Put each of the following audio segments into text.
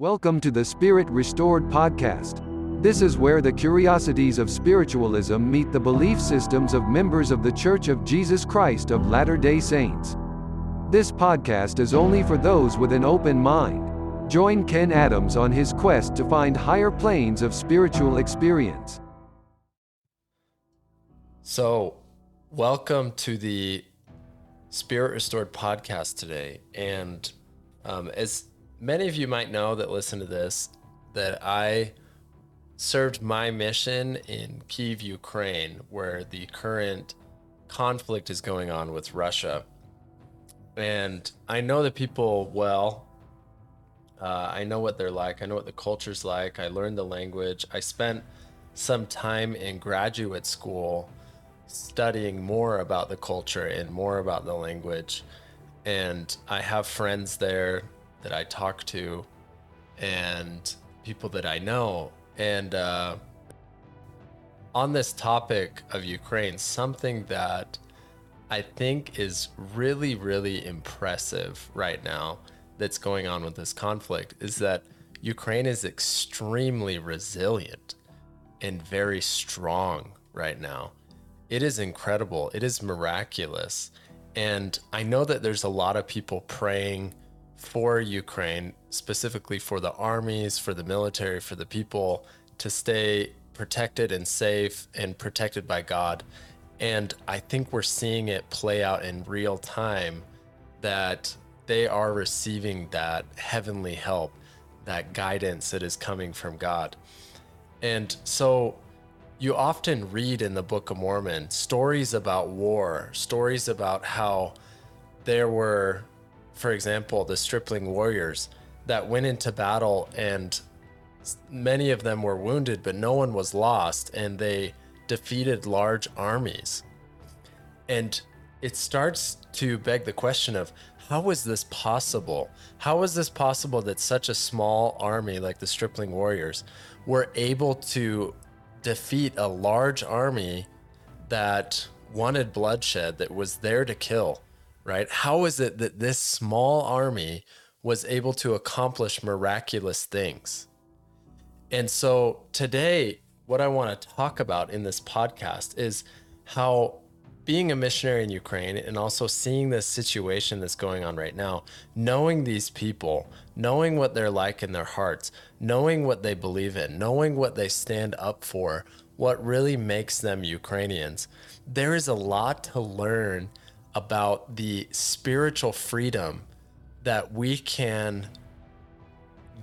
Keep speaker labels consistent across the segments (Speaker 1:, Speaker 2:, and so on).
Speaker 1: Welcome to the Spirit Restored podcast. This is where the curiosities of spiritualism meet the belief systems of members of the Church of Jesus Christ of Latter day Saints. This podcast is only for those with an open mind. Join Ken Adams on his quest to find higher planes of spiritual experience.
Speaker 2: So, welcome to the Spirit Restored podcast today. And um, as many of you might know that listen to this, that I served my mission in Kiev, Ukraine, where the current conflict is going on with Russia. And I know the people well. Uh, I know what they're like. I know what the culture's like. I learned the language. I spent some time in graduate school studying more about the culture and more about the language. And I have friends there that I talk to and people that I know. And uh, on this topic of Ukraine, something that I think is really, really impressive right now that's going on with this conflict is that Ukraine is extremely resilient and very strong right now it is incredible. It is miraculous. And I know that there's a lot of people praying for Ukraine, specifically for the armies, for the military, for the people to stay protected and safe and protected by God. And I think we're seeing it play out in real time that they are receiving that heavenly help, that guidance that is coming from God. And so you often read in the Book of Mormon stories about war, stories about how there were, for example, the stripling warriors that went into battle and many of them were wounded, but no one was lost, and they defeated large armies. And it starts to beg the question of how is this possible? How is this possible that such a small army like the stripling warriors were able to defeat a large army that wanted bloodshed, that was there to kill, right? How is it that this small army was able to accomplish miraculous things? And so today, what I want to talk about in this podcast is how being a missionary in Ukraine and also seeing this situation that's going on right now, knowing these people, knowing what they're like in their hearts, knowing what they believe in, knowing what they stand up for, what really makes them Ukrainians, there is a lot to learn about the spiritual freedom that we can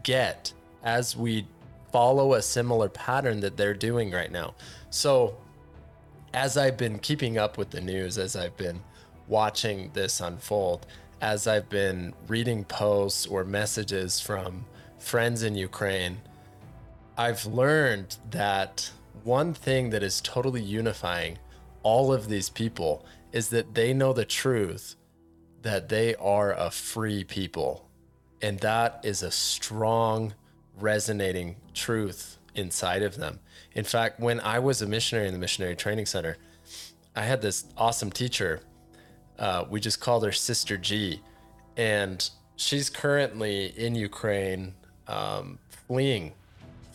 Speaker 2: get as we follow a similar pattern that they're doing right now. So, as I've been keeping up with the news, as I've been watching this unfold, as I've been reading posts or messages from friends in Ukraine, I've learned that one thing that is totally unifying all of these people is that they know the truth that they are a free people. And that is a strong, resonating truth inside of them. In fact, when I was a missionary in the Missionary Training Center, I had this awesome teacher. Uh, we just called her Sister G. And she's currently in Ukraine um, fleeing.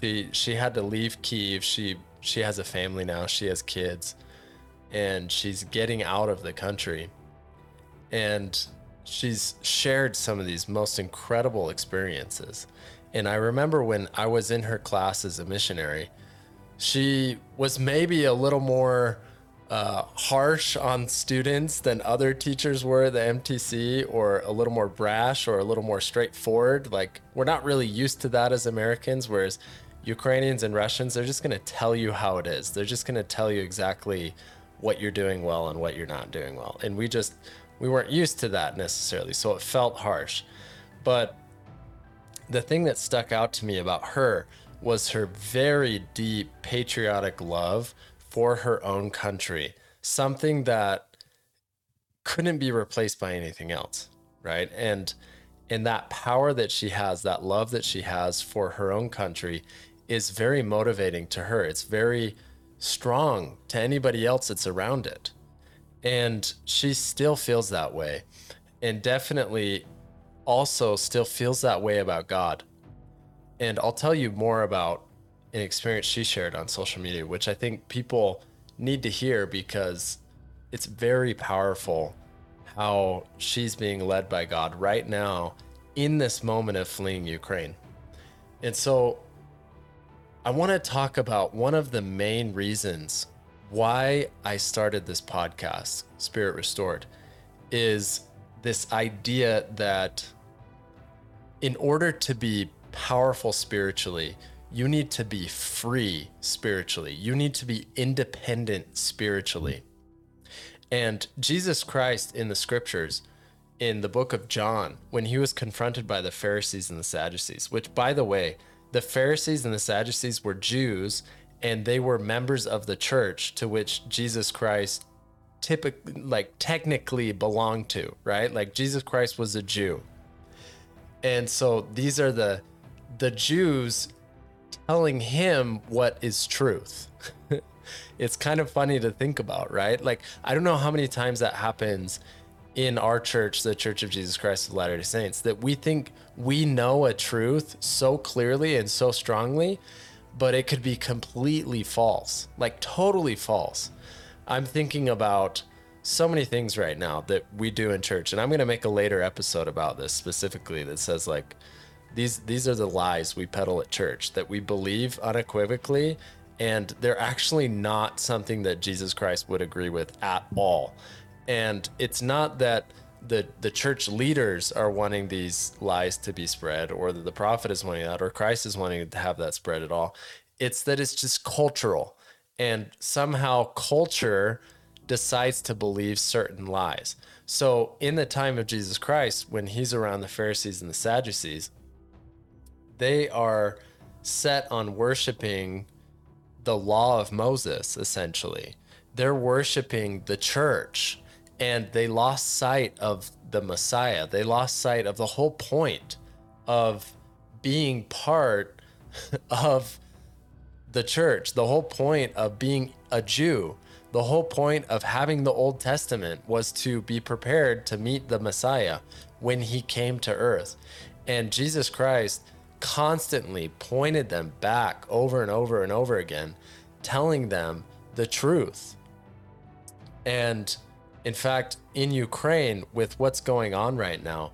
Speaker 2: She, she had to leave Kiev. She, she has a family now, she has kids, and she's getting out of the country. And she's shared some of these most incredible experiences. And I remember when I was in her class as a missionary, she was maybe a little more uh, harsh on students than other teachers were at the MTC, or a little more brash, or a little more straightforward. Like, we're not really used to that as Americans, whereas Ukrainians and Russians, they're just going to tell you how it is. They're just going to tell you exactly what you're doing well and what you're not doing well. And we just, we weren't used to that necessarily. So it felt harsh. But the thing that stuck out to me about her was her very deep patriotic love for her own country, something that couldn't be replaced by anything else, right? And and that power that she has, that love that she has for her own country is very motivating to her. It's very strong to anybody else that's around it. And she still feels that way. And definitely also still feels that way about God. And I'll tell you more about an experience she shared on social media, which I think people need to hear because it's very powerful how she's being led by God right now in this moment of fleeing Ukraine. And so I want to talk about one of the main reasons why I started this podcast, Spirit Restored, is this idea that in order to be powerful spiritually, you need to be free spiritually. You need to be independent spiritually. And Jesus Christ in the scriptures, in the book of John, when he was confronted by the Pharisees and the Sadducees, which, by the way, the Pharisees and the Sadducees were Jews and they were members of the church to which Jesus Christ typically like technically belonged to, right? Like Jesus Christ was a Jew. And so these are the the Jews telling him what is truth. it's kind of funny to think about, right? Like I don't know how many times that happens in our church, the Church of Jesus Christ of Latter-day Saints, that we think we know a truth so clearly and so strongly but it could be completely false, like totally false. I'm thinking about so many things right now that we do in church, and I'm going to make a later episode about this specifically that says like these these are the lies we peddle at church that we believe unequivocally and they're actually not something that Jesus Christ would agree with at all. And it's not that the the church leaders are wanting these lies to be spread or that the prophet is wanting that or Christ is wanting to have that spread at all. It's that it's just cultural and somehow culture decides to believe certain lies. So in the time of Jesus Christ when he's around the Pharisees and the Sadducees, they are set on worshiping the law of Moses essentially. They're worshiping the church and they lost sight of the Messiah. They lost sight of the whole point of being part of the church, the whole point of being a Jew, the whole point of having the Old Testament was to be prepared to meet the Messiah when he came to earth. And Jesus Christ constantly pointed them back over and over and over again, telling them the truth. And in fact, in Ukraine, with what's going on right now,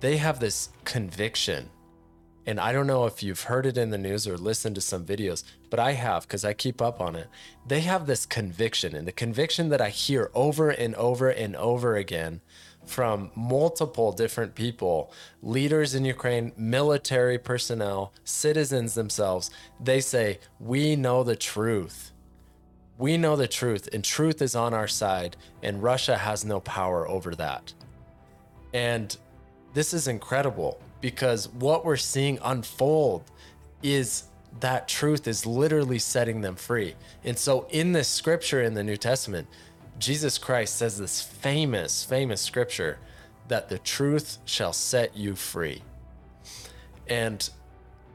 Speaker 2: they have this conviction. And I don't know if you've heard it in the news or listened to some videos, but I have because I keep up on it. They have this conviction, and the conviction that I hear over and over and over again from multiple different people leaders in Ukraine, military personnel, citizens themselves they say, We know the truth we know the truth, and truth is on our side, and Russia has no power over that. And this is incredible because what we're seeing unfold is that truth is literally setting them free. And so, in this scripture in the New Testament, Jesus Christ says this famous, famous scripture that the truth shall set you free. And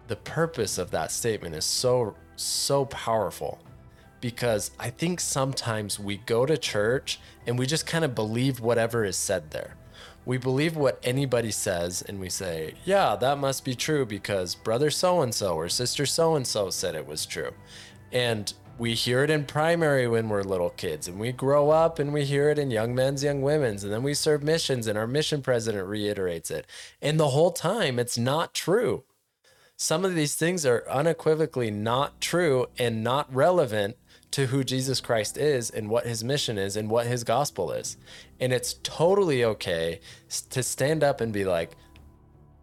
Speaker 2: the purpose of that statement is so, so powerful because I think sometimes we go to church and we just kind of believe whatever is said there. We believe what anybody says and we say, yeah, that must be true because brother so and so or sister so and so said it was true. And we hear it in primary when we're little kids and we grow up and we hear it in young men's young women's and then we serve missions and our mission president reiterates it and the whole time it's not true some of these things are unequivocally not true and not relevant to who Jesus Christ is and what his mission is and what his gospel is. And it's totally okay to stand up and be like,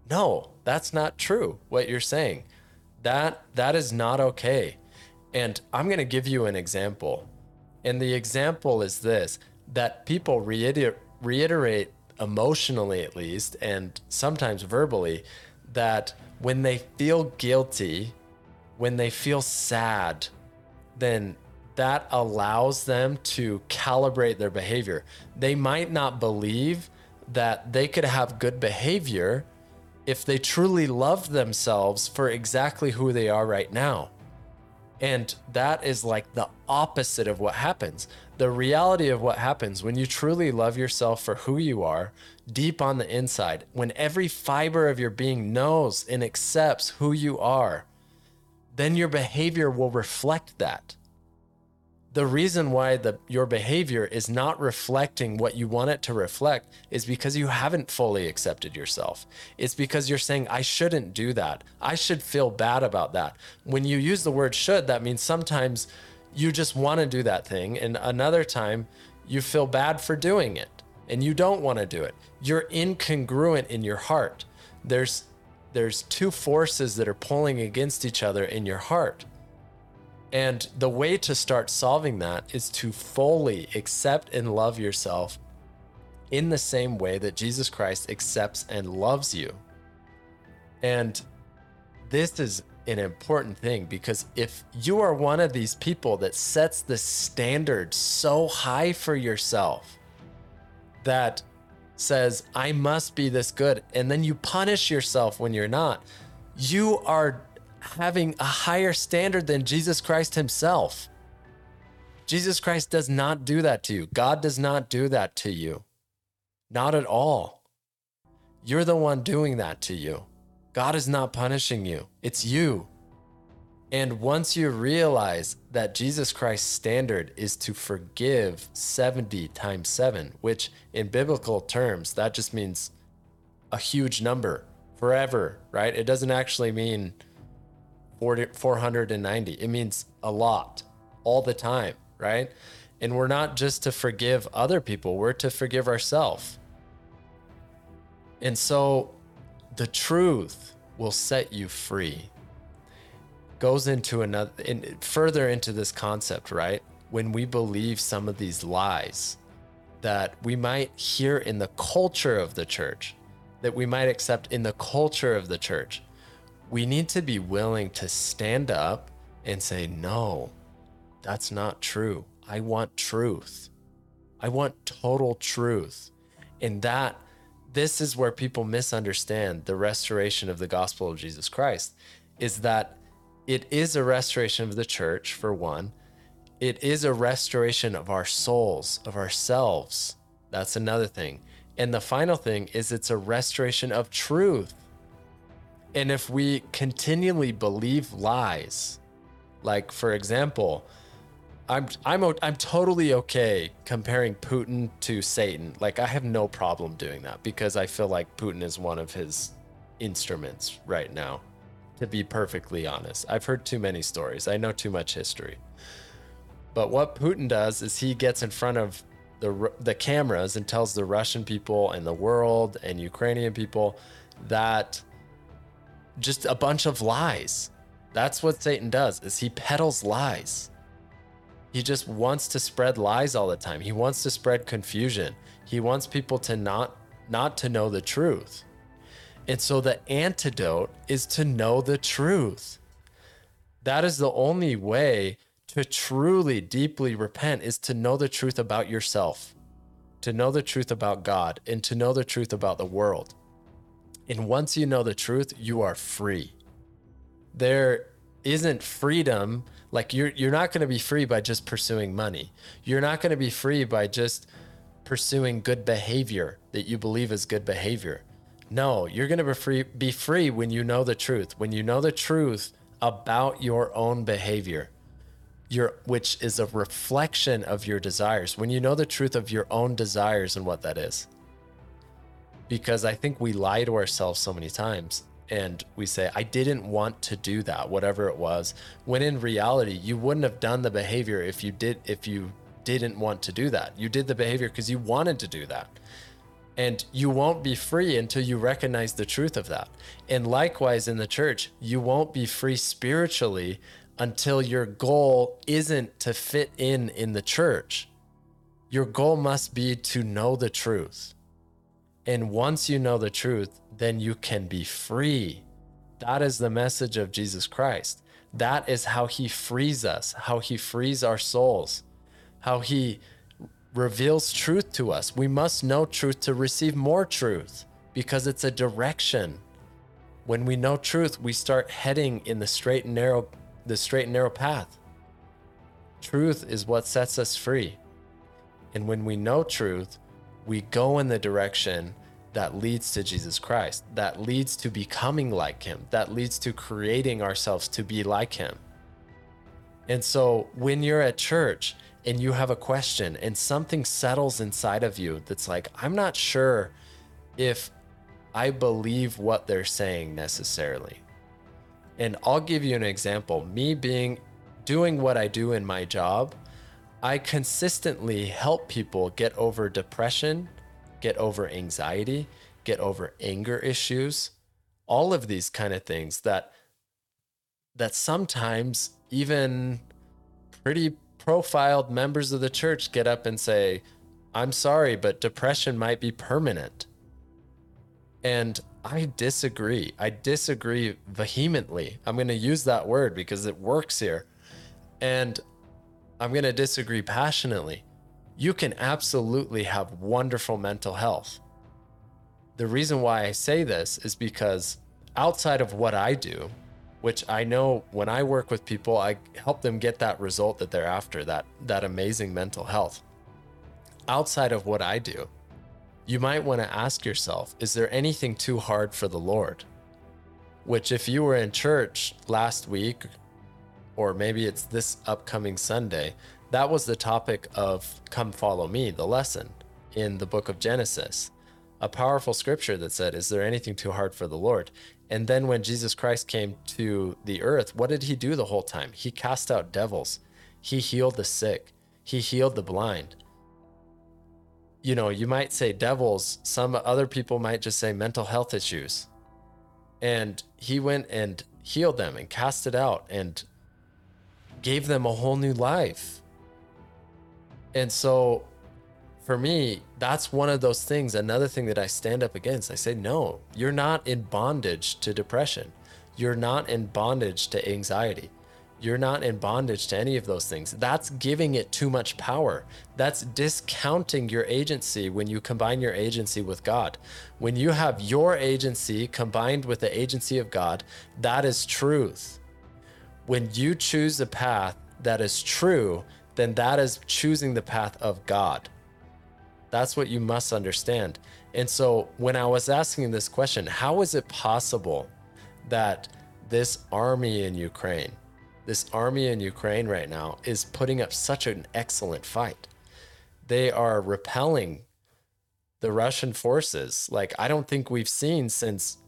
Speaker 2: "No, that's not true what you're saying. That that is not okay." And I'm going to give you an example. And the example is this that people reiter- reiterate emotionally at least and sometimes verbally that when they feel guilty, when they feel sad, then that allows them to calibrate their behavior. They might not believe that they could have good behavior if they truly love themselves for exactly who they are right now. And that is like the opposite of what happens. The reality of what happens when you truly love yourself for who you are, deep on the inside, when every fiber of your being knows and accepts who you are, then your behavior will reflect that the reason why the your behavior is not reflecting what you want it to reflect is because you haven't fully accepted yourself. It's because you're saying I shouldn't do that. I should feel bad about that. When you use the word should, that means sometimes you just want to do that thing and another time you feel bad for doing it and you don't want to do it. You're incongruent in your heart. There's there's two forces that are pulling against each other in your heart and the way to start solving that is to fully accept and love yourself in the same way that Jesus Christ accepts and loves you. And this is an important thing because if you are one of these people that sets the standard so high for yourself that says, I must be this good, and then you punish yourself when you're not, you are having a higher standard than Jesus Christ himself. Jesus Christ does not do that to you. God does not do that to you. Not at all. You're the one doing that to you. God is not punishing you, it's you. And once you realize that Jesus Christ's standard is to forgive 70 times 7, which in biblical terms, that just means a huge number forever, right? It doesn't actually mean 40, 490. It means a lot all the time, right? And we're not just to forgive other people, we're to forgive ourselves. And so the truth will set you free. Goes into another, in, further into this concept, right? When we believe some of these lies that we might hear in the culture of the church, that we might accept in the culture of the church, we need to be willing to stand up and say, no, that's not true. I want truth. I want total truth. And that, this is where people misunderstand the restoration of the gospel of Jesus Christ, is that it is a restoration of the church, for one. It is a restoration of our souls, of ourselves. That's another thing. And the final thing is it's a restoration of truth. And if we continually believe lies, like for example, I'm I'm I'm totally okay comparing Putin to Satan. Like I have no problem doing that because I feel like Putin is one of his instruments right now. To be perfectly honest, I've heard too many stories. I know too much history. But what Putin does is he gets in front of the the cameras and tells the Russian people and the world and Ukrainian people that just a bunch of lies. That's what Satan does is he peddles lies. He just wants to spread lies all the time. He wants to spread confusion. He wants people to not not to know the truth. And so the antidote is to know the truth. That is the only way to truly deeply repent is to know the truth about yourself, to know the truth about God, and to know the truth about the world. And once you know the truth, you are free. There isn't freedom like you're you're not going to be free by just pursuing money. You're not going to be free by just pursuing good behavior that you believe is good behavior. No, you're going to be free be free when you know the truth. When you know the truth about your own behavior. Your which is a reflection of your desires. When you know the truth of your own desires and what that is because I think we lie to ourselves so many times and we say, I didn't want to do that, whatever it was. When in reality, you wouldn't have done the behavior if you did, if you didn't want to do that. You did the behavior because you wanted to do that. And you won't be free until you recognize the truth of that. And likewise in the church, you won't be free spiritually until your goal isn't to fit in in the church. Your goal must be to know the truth and once you know the truth, then you can be free. That is the message of Jesus Christ. That is how he frees us, how he frees our souls, how he reveals truth to us. We must know truth to receive more truth because it's a direction. When we know truth, we start heading in the straight and narrow the straight and narrow path. Truth is what sets us free. And when we know truth, we go in the direction that leads to Jesus Christ, that leads to becoming like him, that leads to creating ourselves to be like him. And so when you're at church and you have a question and something settles inside of you that's like, I'm not sure if I believe what they're saying necessarily. And I'll give you an example. Me being doing what I do in my job, I consistently help people get over depression, get over anxiety, get over anger issues, all of these kind of things that that sometimes even pretty profiled members of the church get up and say, "I'm sorry, but depression might be permanent." And I disagree. I disagree vehemently. I'm going to use that word because it works here. And I'm going to disagree passionately. You can absolutely have wonderful mental health. The reason why I say this is because outside of what I do, which I know when I work with people, I help them get that result that they're after, that that amazing mental health. Outside of what I do, you might want to ask yourself, is there anything too hard for the Lord? Which if you were in church last week or maybe it's this upcoming Sunday, that was the topic of Come Follow Me, the lesson in the book of Genesis. A powerful scripture that said, Is there anything too hard for the Lord? And then when Jesus Christ came to the earth, what did he do the whole time? He cast out devils, he healed the sick, he healed the blind. You know, you might say devils, some other people might just say mental health issues. And he went and healed them and cast it out and gave them a whole new life. And so for me, that's one of those things. Another thing that I stand up against. I say, no, you're not in bondage to depression. You're not in bondage to anxiety. You're not in bondage to any of those things. That's giving it too much power. That's discounting your agency when you combine your agency with God. When you have your agency combined with the agency of God, that is truth when you choose a path that is true, then that is choosing the path of God. That's what you must understand. And so when I was asking this question, how is it possible that this army in Ukraine, this army in Ukraine right now, is putting up such an excellent fight? They are repelling the Russian forces. Like, I don't think we've seen since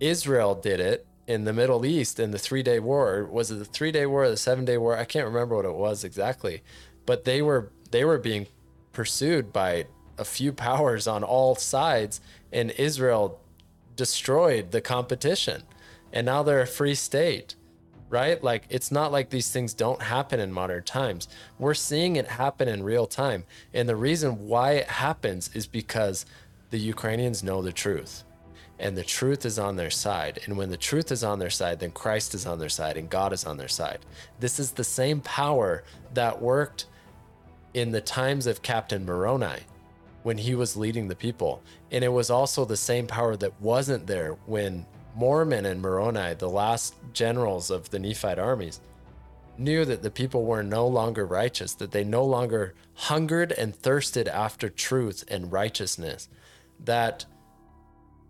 Speaker 2: Israel did it in the Middle East in the three day war. Was it the three day war or the seven day war? I can't remember what it was exactly. But they were they were being pursued by a few powers on all sides, and Israel destroyed the competition. And now they're a free state, right? Like it's not like these things don't happen in modern times. We're seeing it happen in real time. And the reason why it happens is because the Ukrainians know the truth and the truth is on their side. And when the truth is on their side, then Christ is on their side and God is on their side. This is the same power that worked in the times of Captain Moroni when he was leading the people. And it was also the same power that wasn't there when Mormon and Moroni, the last generals of the Nephite armies, knew that the people were no longer righteous, that they no longer hungered and thirsted after truth and righteousness, that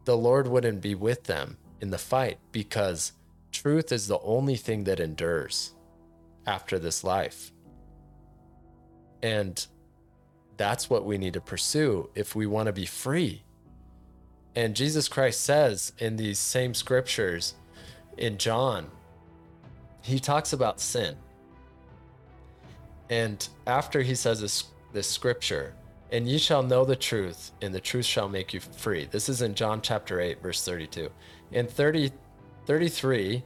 Speaker 2: the Lord wouldn't be with them in the fight because truth is the only thing that endures after this life. And that's what we need to pursue if we want to be free. And Jesus Christ says in these same scriptures in John, he talks about sin. And after he says this, this scripture, and ye shall know the truth, and the truth shall make you free. This is in John chapter 8, verse 32. In 30, 33,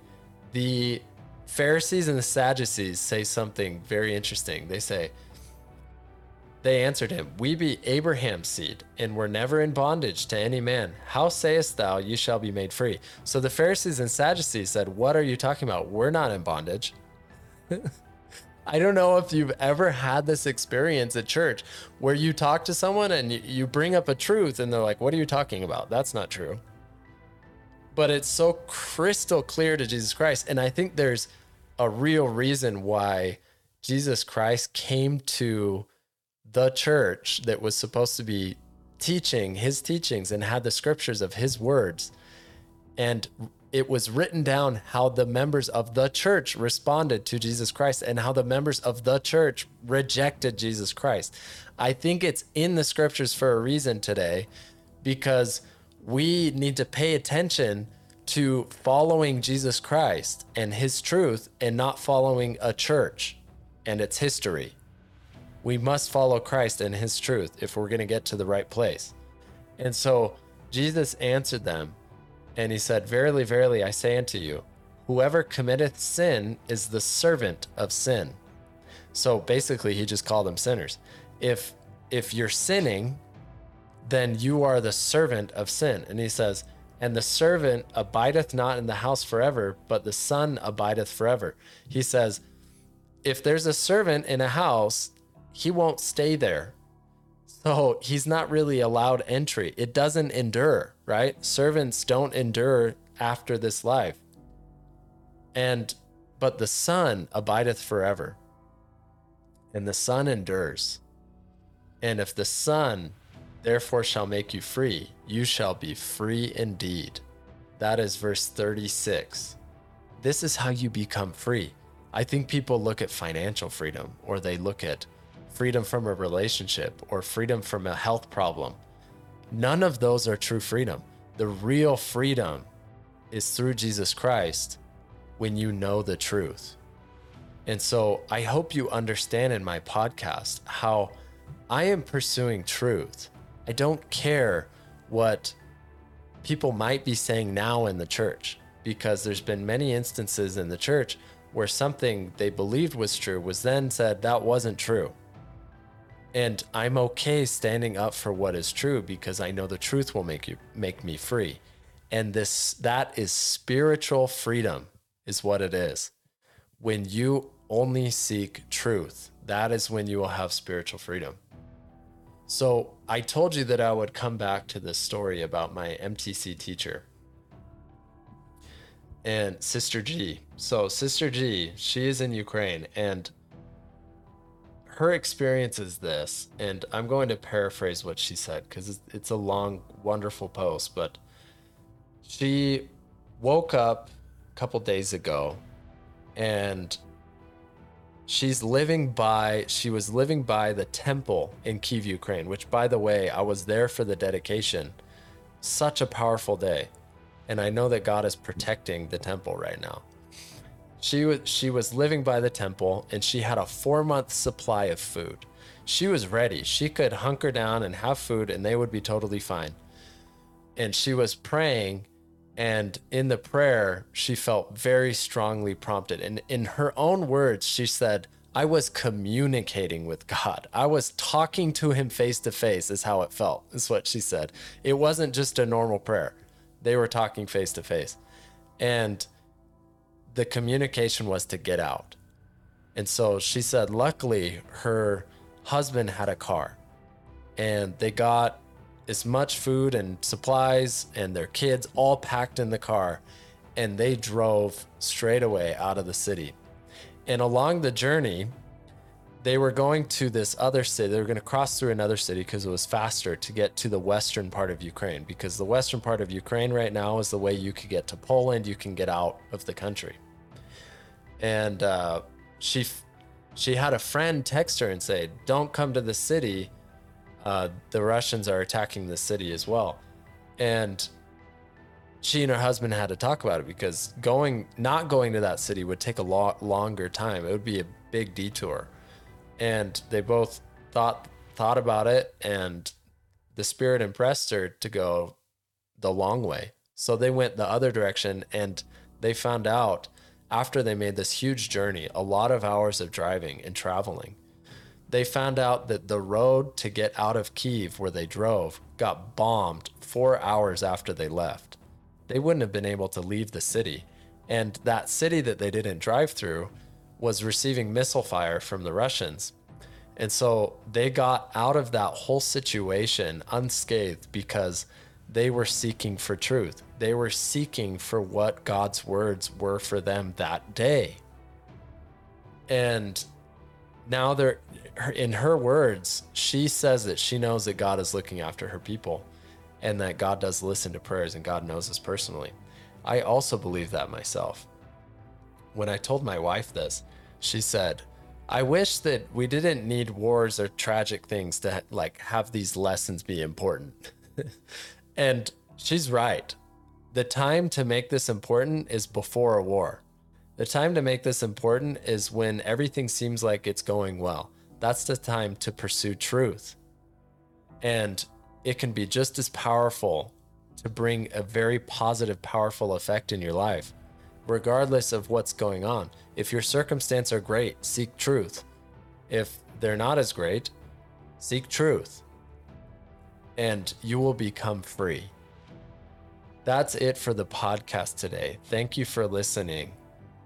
Speaker 2: the Pharisees and the Sadducees say something very interesting. They say, They answered him, We be Abraham's seed, and were never in bondage to any man. How sayest thou, you shall be made free? So the Pharisees and Sadducees said, What are you talking about? We're not in bondage. I don't know if you've ever had this experience at church where you talk to someone and you bring up a truth and they're like, What are you talking about? That's not true. But it's so crystal clear to Jesus Christ. And I think there's a real reason why Jesus Christ came to the church that was supposed to be teaching his teachings and had the scriptures of his words. And it was written down how the members of the church responded to Jesus Christ and how the members of the church rejected Jesus Christ. I think it's in the scriptures for a reason today because we need to pay attention to following Jesus Christ and his truth and not following a church and its history. We must follow Christ and his truth if we're going to get to the right place. And so Jesus answered them and he said, Verily, verily, I say unto you, whoever committeth sin is the servant of sin. So basically, he just called them sinners. If if you're sinning, then you are the servant of sin. And he says, and the servant abideth not in the house forever, but the son abideth forever. He says, if there's a servant in a house, he won't stay there. So he's not really allowed entry. It doesn't endure, right? Servants don't endure after this life. And but the son abideth forever. And the son endures. And if the son therefore shall make you free, you shall be free indeed. That is verse 36. This is how you become free. I think people look at financial freedom or they look at freedom from a relationship or freedom from a health problem. None of those are true freedom. The real freedom is through Jesus Christ when you know the truth. And so I hope you understand in my podcast how I am pursuing truth. I don't care what people might be saying now in the church because there's been many instances in the church where something they believed was true was then said that wasn't true. And I'm okay standing up for what is true because I know the truth will make you make me free. And this that is spiritual freedom is what it is. When you only seek truth, that is when you will have spiritual freedom. So, I told you that I would come back to this story about my MTC teacher and Sister G. So, Sister G, she is in Ukraine and her experience is this, and I'm going to paraphrase what she said because it's a long, wonderful post, but she woke up a couple days ago and she's living by she was living by the temple in Kiev, Ukraine, which by the way, I was there for the dedication. Such a powerful day and I know that God is protecting the temple right now. She was she was living by the temple and she had a 4-month supply of food. She was ready. She could hunker down and have food and they would be totally fine. And she was praying and in the prayer she felt very strongly prompted and in her own words she said I was communicating with God. I was talking to him face to face, is how it felt, is what she said. It wasn't just a normal prayer. They were talking face to face. And the communication was to get out. And so she said, luckily, her husband had a car and they got as much food and supplies and their kids all packed in the car and they drove straight away out of the city. And along the journey, they were going to this other city. They were going to cross through another city because it was faster to get to the western part of Ukraine. Because the western part of Ukraine right now is the way you could get to Poland. You can get out of the country. And uh, she she had a friend text her and say, "Don't come to the city. Uh, the Russians are attacking the city as well." And she and her husband had to talk about it because going not going to that city would take a lot longer time. It would be a big detour and they both thought thought about it and the spirit impressed her to go the long way so they went the other direction and they found out after they made this huge journey a lot of hours of driving and traveling they found out that the road to get out of Kiev where they drove got bombed 4 hours after they left they wouldn't have been able to leave the city and that city that they didn't drive through was receiving missile fire from the Russians. And so they got out of that whole situation unscathed because they were seeking for truth. They were seeking for what God's words were for them that day. And now they're in her words, she says that she knows that God is looking after her people and that God does listen to prayers and God knows us personally. I also believe that myself. When I told my wife this, she said, I wish that we didn't need wars or tragic things to like have these lessons be important. and she's right. The time to make this important is before a war. The time to make this important is when everything seems like it's going well. That's the time to pursue truth. And it can be just as powerful to bring a very positive, powerful effect in your life, regardless of what's going on. If your circumstances are great, seek truth. If they're not as great, seek truth. And you will become free. That's it for the podcast today. Thank you for listening.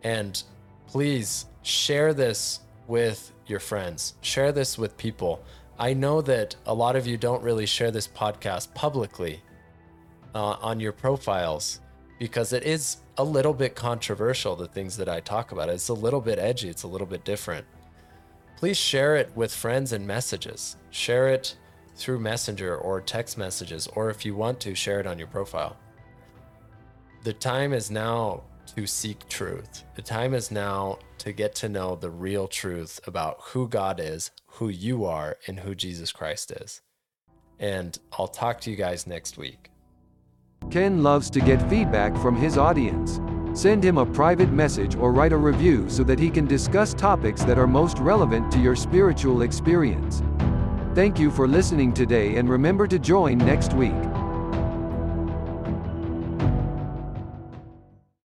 Speaker 2: And please share this with your friends, share this with people. I know that a lot of you don't really share this podcast publicly uh, on your profiles because it is a little bit controversial, the things that I talk about. It's a little bit edgy, it's a little bit different. Please share it with friends and messages. Share it through Messenger or text messages, or if you want to, share it on your profile. The time is now to seek truth. The time is now to get to know the real truth about who God is, who you are, and who Jesus Christ is. And I'll talk to you guys next week.
Speaker 1: Ken loves to get feedback from his audience. Send him a private message or write a review so that he can discuss topics that are most relevant to your spiritual experience. Thank you for listening today and remember to join next week.